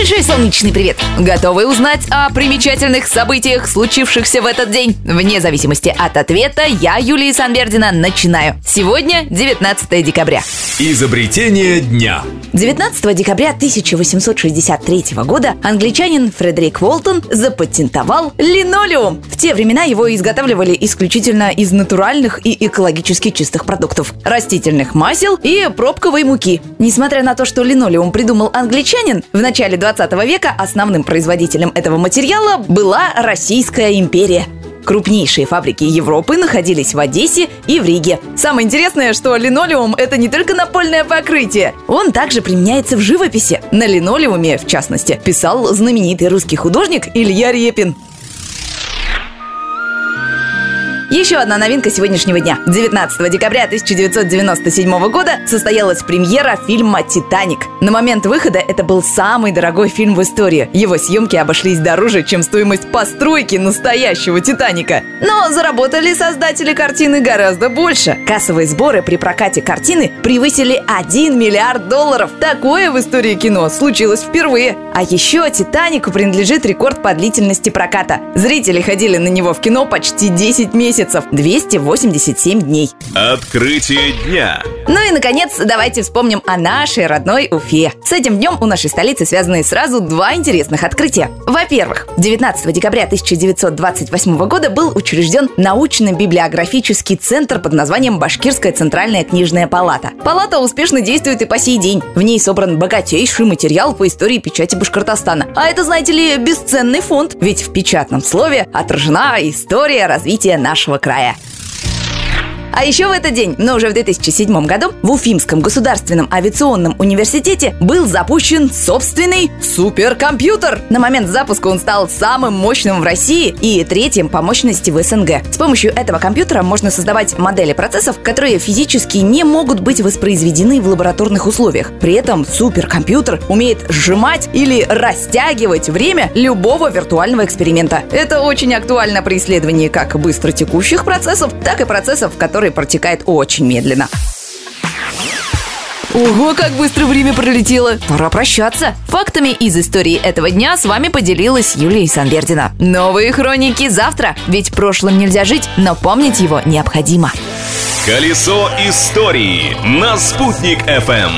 Большой солнечный привет! Готовы узнать о примечательных событиях, случившихся в этот день? Вне зависимости от ответа, я, Юлия Санбердина, начинаю. Сегодня 19 декабря. Изобретение дня. 19 декабря 1863 года англичанин Фредерик Уолтон запатентовал линолеум. В те времена его изготавливали исключительно из натуральных и экологически чистых продуктов – растительных масел и пробковой муки. Несмотря на то, что линолеум придумал англичанин, в начале 20 века основным производителем этого материала была Российская империя. Крупнейшие фабрики Европы находились в Одессе и в Риге. Самое интересное, что линолеум – это не только напольное покрытие. Он также применяется в живописи. На линолеуме, в частности, писал знаменитый русский художник Илья Репин. Еще одна новинка сегодняшнего дня. 19 декабря 1997 года состоялась премьера фильма «Титаник». На момент выхода это был самый дорогой фильм в истории. Его съемки обошлись дороже, чем стоимость постройки настоящего «Титаника». Но заработали создатели картины гораздо больше. Кассовые сборы при прокате картины превысили 1 миллиард долларов. Такое в истории кино случилось впервые. А еще «Титанику» принадлежит рекорд по длительности проката. Зрители ходили на него в кино почти 10 месяцев месяцев, 287 дней. Открытие дня. Ну и, наконец, давайте вспомним о нашей родной Уфе. С этим днем у нашей столицы связаны сразу два интересных открытия. Во-первых, 19 декабря 1928 года был учрежден научно-библиографический центр под названием Башкирская центральная книжная палата. Палата успешно действует и по сей день. В ней собран богатейший материал по истории печати Башкортостана. А это, знаете ли, бесценный фонд, ведь в печатном слове отражена история развития нашего края. А еще в этот день, но уже в 2007 году, в Уфимском государственном авиационном университете был запущен собственный суперкомпьютер. На момент запуска он стал самым мощным в России и третьим по мощности в СНГ. С помощью этого компьютера можно создавать модели процессов, которые физически не могут быть воспроизведены в лабораторных условиях. При этом суперкомпьютер умеет сжимать или растягивать время любого виртуального эксперимента. Это очень актуально при исследовании как быстротекущих процессов, так и процессов, которые который протекает очень медленно. Ого, как быстро время пролетело! Пора прощаться. Фактами из истории этого дня с вами поделилась Юлия Санвердина. Новые хроники завтра, ведь прошлым нельзя жить, но помнить его необходимо. Колесо истории на «Спутник FM.